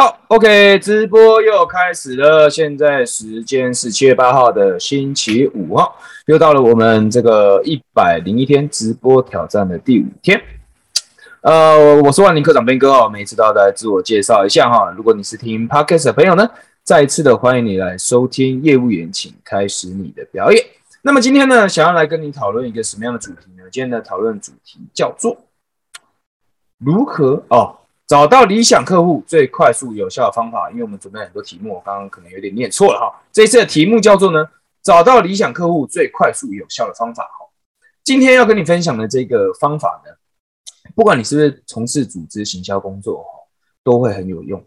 好，OK，直播又开始了。现在时间是七月八号的星期五号，又到了我们这个一百零一天直播挑战的第五天。呃，我是万宁科长斌哥哦，每次都要来自我介绍一下哈。如果你是听 Podcast 的朋友呢，再一次的欢迎你来收听业务员，请开始你的表演。那么今天呢，想要来跟你讨论一个什么样的主题呢？今天的讨论主题叫做如何哦。找到理想客户最快速有效的方法，因为我们准备很多题目，我刚刚可能有点念错了哈。这一次的题目叫做呢，找到理想客户最快速有效的方法哈。今天要跟你分享的这个方法呢，不管你是不是从事组织行销工作哈，都会很有用。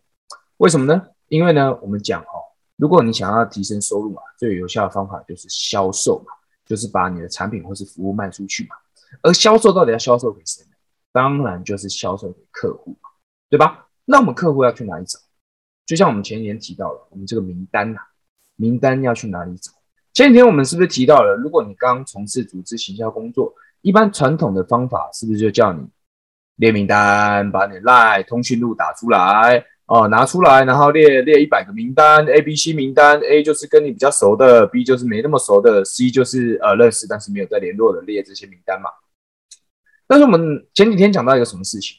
为什么呢？因为呢，我们讲哈，如果你想要提升收入嘛，最有效的方法就是销售嘛，就是把你的产品或是服务卖出去嘛。而销售到底要销售给谁呢？当然就是销售给客户嘛。对吧？那我们客户要去哪里找？就像我们前几天提到了，我们这个名单呐，名单要去哪里找？前几天我们是不是提到了，如果你刚从事组织行销工作，一般传统的方法是不是就叫你列名单，把你赖通讯录打出来哦，拿出来，然后列列一百个名单，A、B、C 名单，A 就是跟你比较熟的，B 就是没那么熟的，C 就是呃认识但是没有再联络的，列这些名单嘛。但是我们前几天讲到一个什么事情？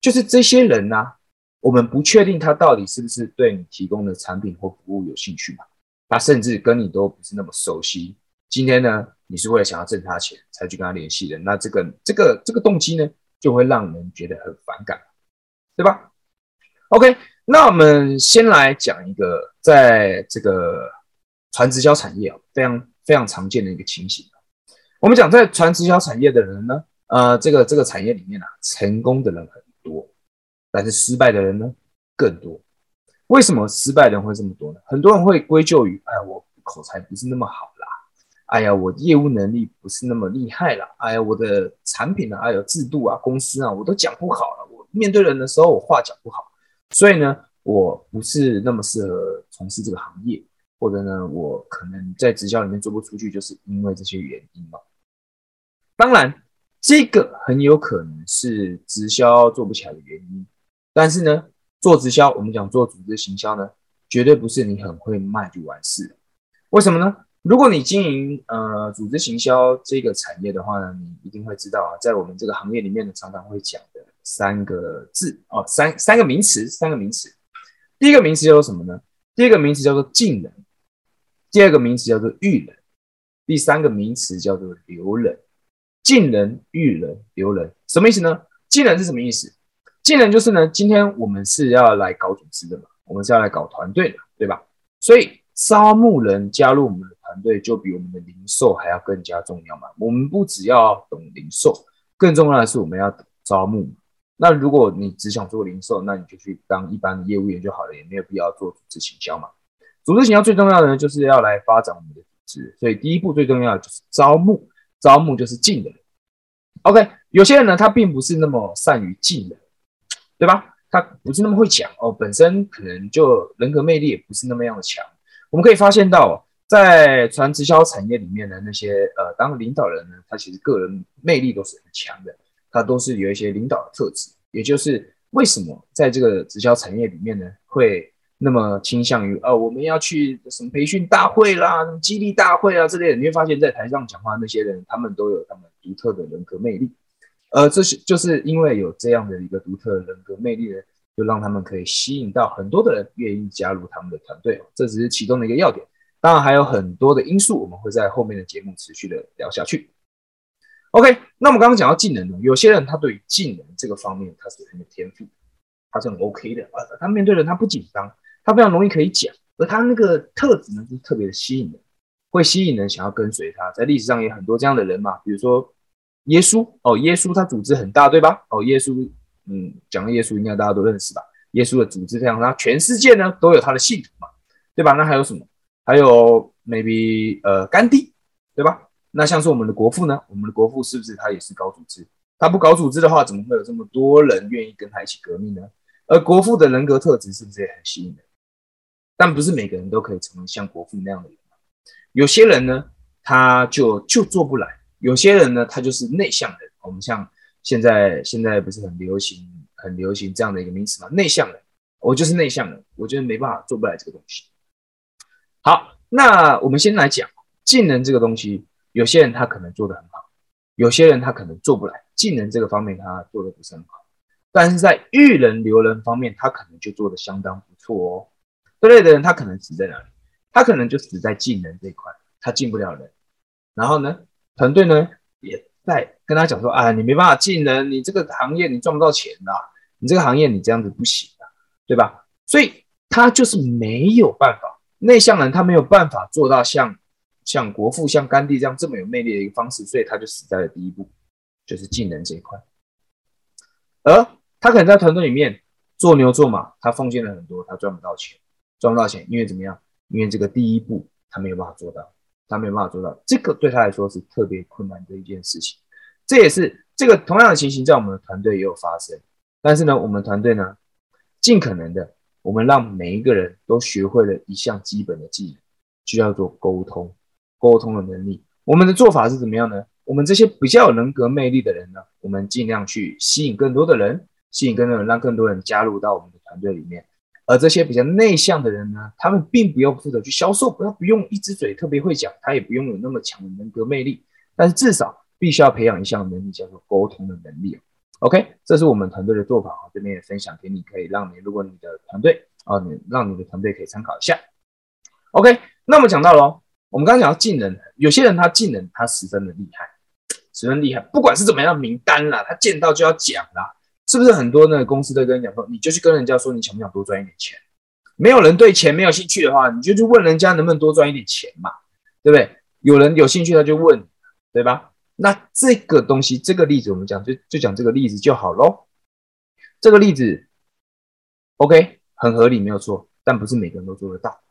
就是这些人呢，我们不确定他到底是不是对你提供的产品或服务有兴趣嘛？他甚至跟你都不是那么熟悉。今天呢，你是为了想要挣他钱才去跟他联系的，那这个这个这个动机呢，就会让人觉得很反感，对吧？OK，那我们先来讲一个在这个传直销产业啊，非常非常常见的一个情形。我们讲在传直销产业的人呢，呃，这个这个产业里面啊，成功的人很。但是失败的人呢更多。为什么失败的人会这么多呢？很多人会归咎于：哎，我口才不是那么好啦，哎呀，我业务能力不是那么厉害啦，哎呀，我的产品啊，还有制度啊，公司啊，我都讲不好了。我面对人的时候，我话讲不好，所以呢，我不是那么适合从事这个行业，或者呢，我可能在直销里面做不出去，就是因为这些原因嘛。当然。这个很有可能是直销做不起来的原因，但是呢，做直销，我们讲做组织行销呢，绝对不是你很会卖就完事。为什么呢？如果你经营呃组织行销这个产业的话呢，你一定会知道啊，在我们这个行业里面呢，常常会讲的三个字哦，三三个名词，三个名词。第一个名词叫做什么呢？第一个名词叫做进人，第二个名词叫做育人，第三个名词叫做留人。进人、育人、留人，什么意思呢？进人是什么意思？技能就是呢，今天我们是要来搞组织的嘛，我们是要来搞团队的，对吧？所以招募人加入我们的团队，就比我们的零售还要更加重要嘛。我们不只要懂零售，更重要的是我们要招募。那如果你只想做零售，那你就去当一般的业务员就好了，也没有必要做组织行销嘛。组织行销最重要的呢，就是要来发展我们的组织，所以第一步最重要的就是招募。招募就是进的人，OK。有些人呢，他并不是那么善于进人，对吧？他不是那么会讲哦，本身可能就人格魅力也不是那么样的强。我们可以发现到，在传直销产业里面的那些呃，当领导人呢，他其实个人魅力都是很强的，他都是有一些领导的特质。也就是为什么在这个直销产业里面呢，会。那么倾向于呃，我们要去什么培训大会啦、什么激励大会啊之类的，你会发现在台上讲话那些人，他们都有他们独特的人格魅力。呃，这是就是因为有这样的一个独特的人格魅力呢，就让他们可以吸引到很多的人愿意加入他们的团队。这只是其中的一个要点，当然还有很多的因素，我们会在后面的节目持续的聊下去。OK，那我们刚刚讲到技能，有些人他对于技能这个方面他是很有天赋，他是很 OK 的啊，他面对人他不紧张。他非常容易可以讲，而他那个特质呢，就是特别的吸引人，会吸引人想要跟随他。在历史上也很多这样的人嘛，比如说耶稣哦，耶稣他组织很大，对吧？哦，耶稣，嗯，讲了耶稣应该大家都认识吧？耶稣的组织非常大，全世界呢都有他的信徒嘛，对吧？那还有什么？还有 maybe 呃甘地，对吧？那像是我们的国父呢？我们的国父是不是他也是搞组织？他不搞组织的话，怎么会有这么多人愿意跟他一起革命呢？而国父的人格特质是不是也很吸引人？但不是每个人都可以成为像国父那样的人，有些人呢，他就就做不来；有些人呢，他就是内向人。我们像现在现在不是很流行很流行这样的一个名词吗？内向人。我就是内向人，我觉得没办法做不来这个东西。好，那我们先来讲技能这个东西，有些人他可能做的很好，有些人他可能做不来。技能这个方面他做的不是很好，但是在育人留人方面，他可能就做的相当不错哦。这类的人他可能死在哪里？他可能就死在技能这一块，他进不了人。然后呢，团队呢也在跟他讲说啊，你没办法进人，你这个行业你赚不到钱的，你这个行业你这样子不行的，对吧？所以他就是没有办法。内向人他没有办法做到像像国父、像甘地这样这么有魅力的一个方式，所以他就死在了第一步，就是技能这一块。而他可能在团队里面做牛做马，他奉献了很多，他赚不到钱，赚不到钱，因为怎么样？因为这个第一步他没有办法做到，他没有办法做到，这个对他来说是特别困难的一件事情。这也是这个同样的情形在我们的团队也有发生，但是呢，我们团队呢，尽可能的。我们让每一个人都学会了一项基本的技能，就叫做沟通，沟通的能力。我们的做法是怎么样呢？我们这些比较有人格魅力的人呢，我们尽量去吸引更多的人，吸引更多人，让更多人加入到我们的团队里面。而这些比较内向的人呢，他们并不用负责去销售，不要不用一只嘴特别会讲，他也不用有那么强的人格魅力，但是至少必须要培养一项能力，叫做沟通的能力。OK，这是我们团队的做法啊，这边也分享给你，可以让你，如果你的团队啊，你让你的团队可以参考一下。OK，那么讲到了，我们刚刚讲到技能，有些人他技能他十分的厉害，十分厉害，不管是怎么样名单啦，他见到就要讲啦，是不是很多那个公司都跟你讲说，你就去跟人家说你想不想多赚一点钱？没有人对钱没有兴趣的话，你就去问人家能不能多赚一点钱嘛，对不对？有人有兴趣他就问，对吧？那这个东西，这个例子我们讲就就讲这个例子就好喽。这个例子，OK，很合理，没有错。但不是每个人都做得到。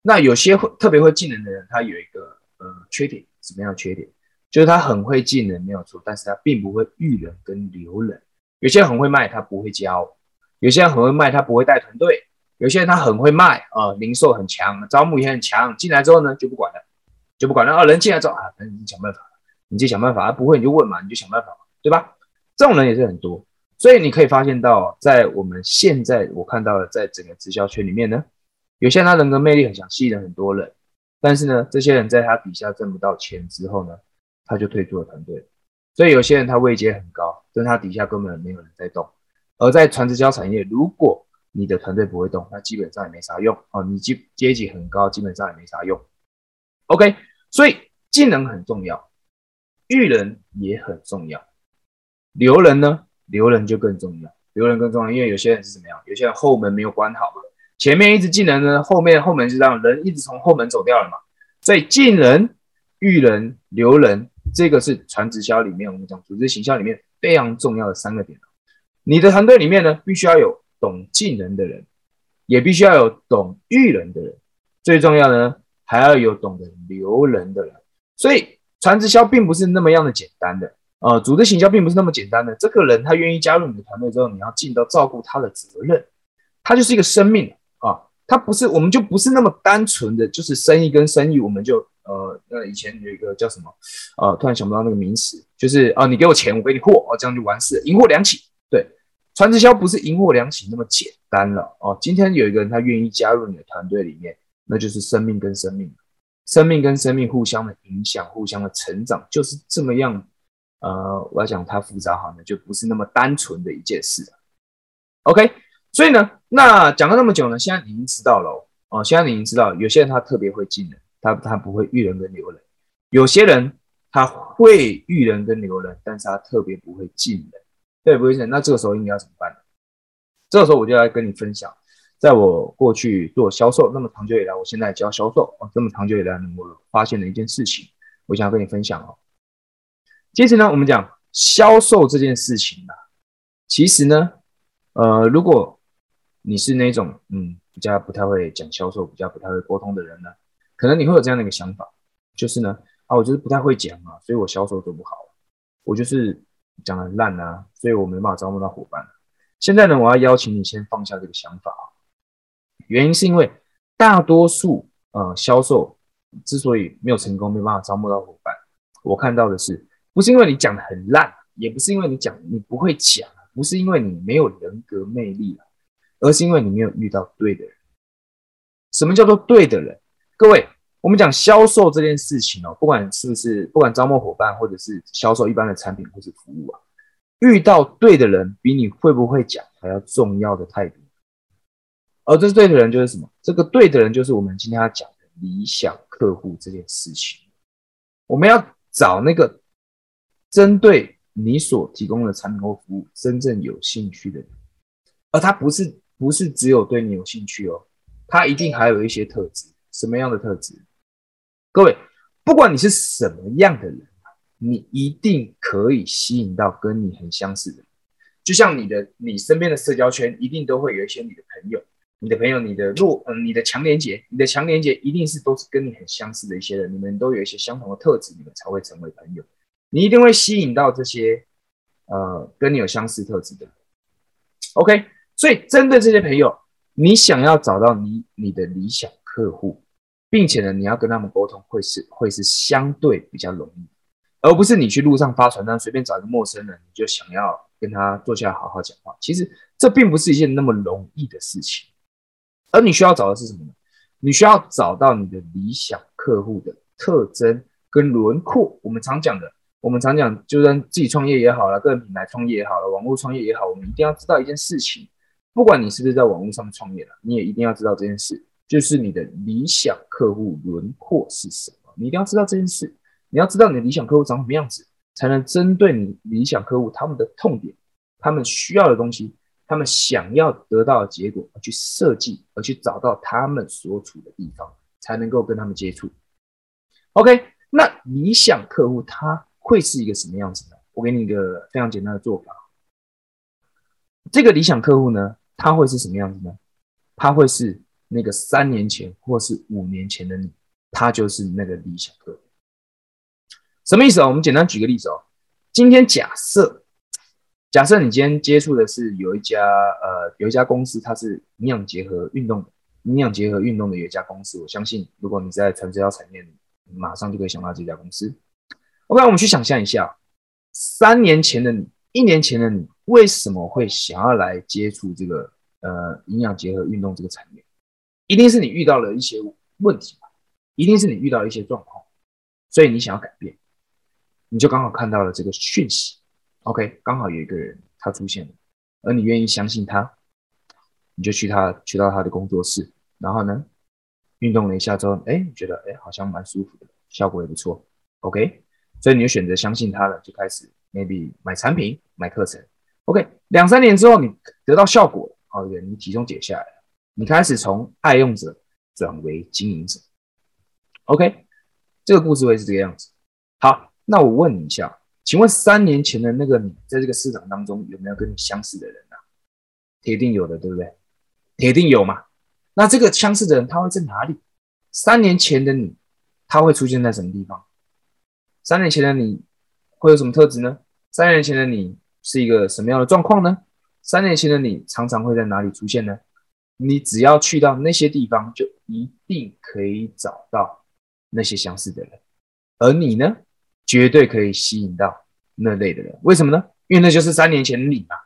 那有些会特别会技能的人，他有一个呃缺点，什么样的缺点？就是他很会技能，没有错，但是他并不会育人跟留人。有些人很会卖，他不会教；有些人很会卖，他不会带团队；有些人他很会卖啊，零售很强，招募也很强。进来之后呢，就不管了，就不管了。啊，人进来之后啊，那你想办法。你就想办法，不会你就问嘛，你就想办法，对吧？这种人也是很多，所以你可以发现到，在我们现在我看到的，在整个直销圈里面呢，有些人他人格魅力很强，吸引了很多人，但是呢，这些人在他底下挣不到钱之后呢，他就退出了团队。所以有些人他位阶很高，但他底下根本没有人在动。而在传直销产业，如果你的团队不会动，那基本上也没啥用哦。你阶阶级很高，基本上也没啥用。OK，所以技能很重要。育人也很重要，留人呢？留人就更重要，留人更重要，因为有些人是怎么样？有些人后门没有关好嘛，前面一直进人呢，后面后门是让人一直从后门走掉了嘛。所以进人、育人、留人，这个是传直销里面我们讲组织形象里面非常重要的三个点。你的团队里面呢，必须要有懂进人的人，也必须要有懂育人的人，最重要呢，还要有懂得留人的人。所以。传直销并不是那么样的简单的，呃，组织行销并不是那么简单的。这个人他愿意加入你的团队之后，你要尽到照顾他的责任，他就是一个生命啊，他不是，我们就不是那么单纯的就是生意跟生意，我们就呃，那以前有一个叫什么，呃，突然想不到那个名词，就是啊，你给我钱，我给你货，哦，这样就完事了，银货两起。对，传直销不是银货两起那么简单了哦。今天有一个人他愿意加入你的团队里面，那就是生命跟生命。生命跟生命互相的影响，互相的成长，就是这么样。呃，我要讲它复杂好呢，就不是那么单纯的一件事。OK，所以呢，那讲了那么久呢，现在你已经知道了哦。现在你已经知道，有些人他特别会进人，他他不会育人跟留人；有些人他会育人跟留人，但是他特别不会进人，对不会进人。那这个时候应该要怎么办呢？这个时候我就要跟你分享。在我过去做销售那么长久以来，我现在教销售啊，这么长久以来，我发现了一件事情，我想要跟你分享哦。其实呢，我们讲销售这件事情呢，其实呢，呃，如果你是那种嗯比较不太会讲销售、比较不太会沟通的人呢，可能你会有这样的一个想法，就是呢，啊，我就是不太会讲啊，所以我销售做不好，我就是讲的烂啊，所以我没办法招募到伙伴。现在呢，我要邀请你先放下这个想法啊。原因是因为大多数呃销售之所以没有成功，没办法招募到伙伴，我看到的是不是因为你讲的很烂，也不是因为你讲你不会讲，不是因为你没有人格魅力而是因为你没有遇到对的人。什么叫做对的人？各位，我们讲销售这件事情哦，不管是不是，不管招募伙伴，或者是销售一般的产品或是服务啊，遇到对的人，比你会不会讲还要重要的太多。而这对的人就是什么？这个对的人就是我们今天要讲的理想客户这件事情。我们要找那个针对你所提供的产品或服务真正有兴趣的人，而他不是不是只有对你有兴趣哦。他一定还有一些特质，什么样的特质？各位，不管你是什么样的人，你一定可以吸引到跟你很相似的。就像你的，你身边的社交圈一定都会有一些你的朋友，你的朋友，你的弱，嗯，你的强连接，你的强连接一定是都是跟你很相似的一些人，你们都有一些相同的特质，你们才会成为朋友。你一定会吸引到这些，呃，跟你有相似特质的。OK，所以针对这些朋友。你想要找到你你的理想客户，并且呢，你要跟他们沟通，会是会是相对比较容易，而不是你去路上发传单，随便找一个陌生人，你就想要跟他坐下来好好讲话。其实这并不是一件那么容易的事情，而你需要找的是什么呢？你需要找到你的理想客户的特征跟轮廓。我们常讲的，我们常讲，就算自己创业也好了，个人品牌创业也好了，网络创业也好，我们一定要知道一件事情。不管你是不是在网络上面创业了，你也一定要知道这件事，就是你的理想客户轮廓是什么。你一定要知道这件事，你要知道你的理想客户长什么样子，才能针对你理想客户他们的痛点、他们需要的东西、他们想要得到的结果而去设计，而去找到他们所处的地方，才能够跟他们接触。OK，那理想客户他会是一个什么样子呢？我给你一个非常简单的做法，这个理想客户呢？他会是什么样子呢？他会是那个三年前或是五年前的你，他就是那个理想客户。什么意思啊？我们简单举个例子哦。今天假设，假设你今天接触的是有一家呃有一家公司，它是营养结合运动，营养结合运动的有一家公司。我相信，如果你在传销产业，马上就可以想到这家公司。OK，我们去想象一下，三年前的你，一年前的你。为什么会想要来接触这个呃营养结合运动这个产业？一定是你遇到了一些问题吧？一定是你遇到一些状况，所以你想要改变，你就刚好看到了这个讯息。OK，刚好有一个人他出现了，而你愿意相信他，你就去他去到他的工作室，然后呢运动了一下之后，哎，你觉得哎好像蛮舒服的，效果也不错。OK，所以你就选择相信他了，就开始 maybe 买产品买课程。OK，两三年之后你得到效果，好一你体重减下来了，你开始从爱用者转为经营者。OK，这个故事会是这个样子。好，那我问你一下，请问三年前的那个你在这个市场当中有没有跟你相似的人呢？铁定有的，对不对？铁定有嘛？那这个相似的人他会在哪里？三年前的你他会出现在什么地方？三年前的你会有什么特质呢？三年前的你。是一个什么样的状况呢？三年前的你常常会在哪里出现呢？你只要去到那些地方，就一定可以找到那些相似的人，而你呢，绝对可以吸引到那类的人。为什么呢？因为那就是三年前的你嘛，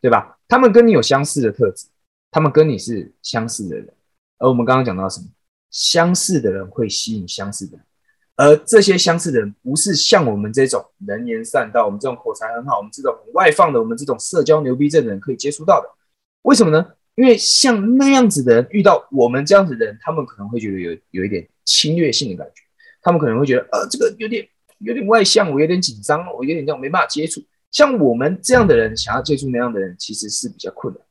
对吧？他们跟你有相似的特质，他们跟你是相似的人，而我们刚刚讲到什么？相似的人会吸引相似的人。而这些相似的人，不是像我们这种能言善道、我们这种口才很好、我们这种很外放的、我们这种社交牛逼症的人可以接触到的。为什么呢？因为像那样子的人遇到我们这样子的人，他们可能会觉得有有一点侵略性的感觉，他们可能会觉得，呃，这个有点有点外向，我有点紧张，我有点这样没办法接触。像我们这样的人，想要接触那样的人，其实是比较困难。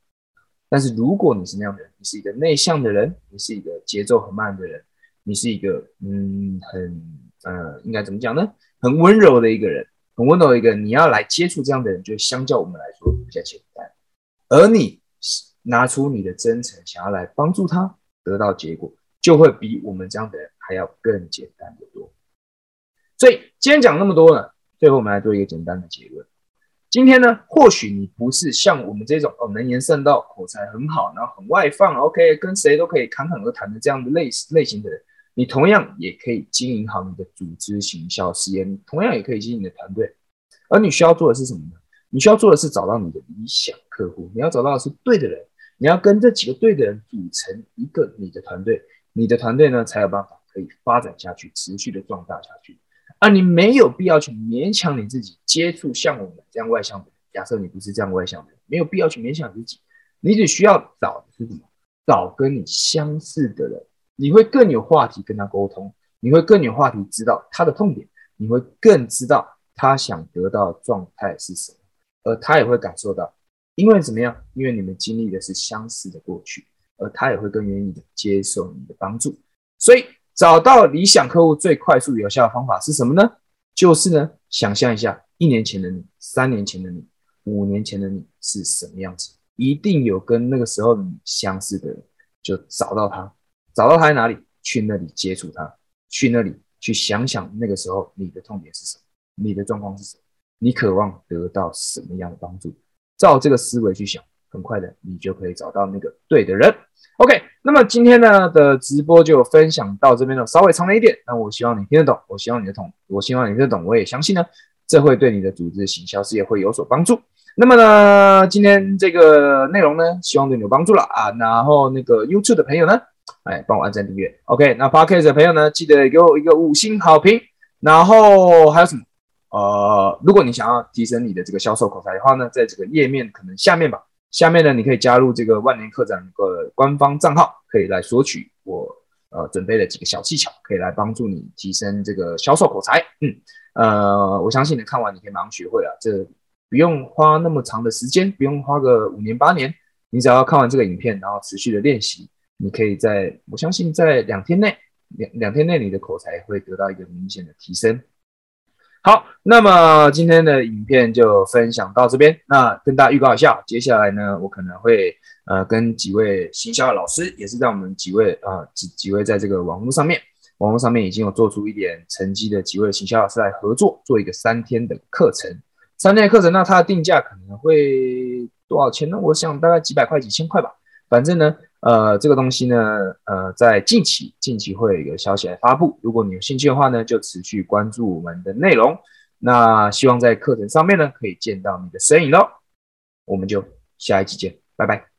但是如果你是那样的人，你是一个内向的人，你是一个节奏很慢的人。你是一个嗯很呃应该怎么讲呢？很温柔的一个人，很温柔的一个。你要来接触这样的人，就相较我们来说比较简单。而你拿出你的真诚，想要来帮助他得到结果，就会比我们这样的人还要更简单的多。所以今天讲那么多呢，最后我们来做一个简单的结论。今天呢，或许你不是像我们这种哦能言善道、口才很好，然后很外放，OK，跟谁都可以侃侃而谈的这样的类类型的人。你同样也可以经营好你的组织行销事业，你同样也可以经营你的团队，而你需要做的是什么呢？你需要做的是找到你的理想客户，你要找到的是对的人，你要跟这几个对的人组成一个你的团队，你的团队呢才有办法可以发展下去，持续的壮大下去。啊，你没有必要去勉强你自己接触像我们这样外向的人。假设你不是这样外向的人，没有必要去勉强自己，你只需要找的是什么？找跟你相似的人，你会更有话题跟他沟通，你会更有话题知道他的痛点，你会更知道他想得到的状态是什么，而他也会感受到，因为怎么样？因为你们经历的是相似的过去，而他也会更愿意的接受你的帮助，所以。找到理想客户最快速有效的方法是什么呢？就是呢，想象一下一年前的你、三年前的你、五年前的你是什么样子，一定有跟那个时候你相似的人，就找到他，找到他在哪里，去那里接触他，去那里去想想那个时候你的痛点是什么，你的状况是什么，你渴望得到什么样的帮助，照这个思维去想，很快的你就可以找到那个对的人。OK。那么今天呢的直播就分享到这边了，稍微长了一点，那我希望你听得懂，我希望你的懂，我希望你听得懂，我也相信呢，这会对你的组织行销事业会有所帮助。那么呢，今天这个内容呢，希望对你有帮助了啊。然后那个 YouTube 的朋友呢，哎，帮我按赞订阅。OK，那 Podcast 的朋友呢，记得给我一个五星好评。然后还有什么？呃，如果你想要提升你的这个销售口才的话呢，在这个页面可能下面吧。下面呢，你可以加入这个万年课长的官方账号，可以来索取我呃准备了几个小技巧，可以来帮助你提升这个销售口才。嗯，呃，我相信你看完你可以马上学会啊，这不用花那么长的时间，不用花个五年八年，你只要看完这个影片，然后持续的练习，你可以在我相信在两天内，两两天内你的口才会得到一个明显的提升。好，那么今天的影片就分享到这边。那跟大家预告一下，接下来呢，我可能会呃跟几位行销老师，也是在我们几位啊几几位在这个网络上面，网络上面已经有做出一点成绩的几位行销老师来合作，做一个三天的课程。三天的课程，那它的定价可能会多少钱呢？我想大概几百块、几千块吧。反正呢。呃，这个东西呢，呃，在近期近期会有一个消息来发布。如果你有兴趣的话呢，就持续关注我们的内容。那希望在课程上面呢，可以见到你的身影喽。我们就下一期见，拜拜。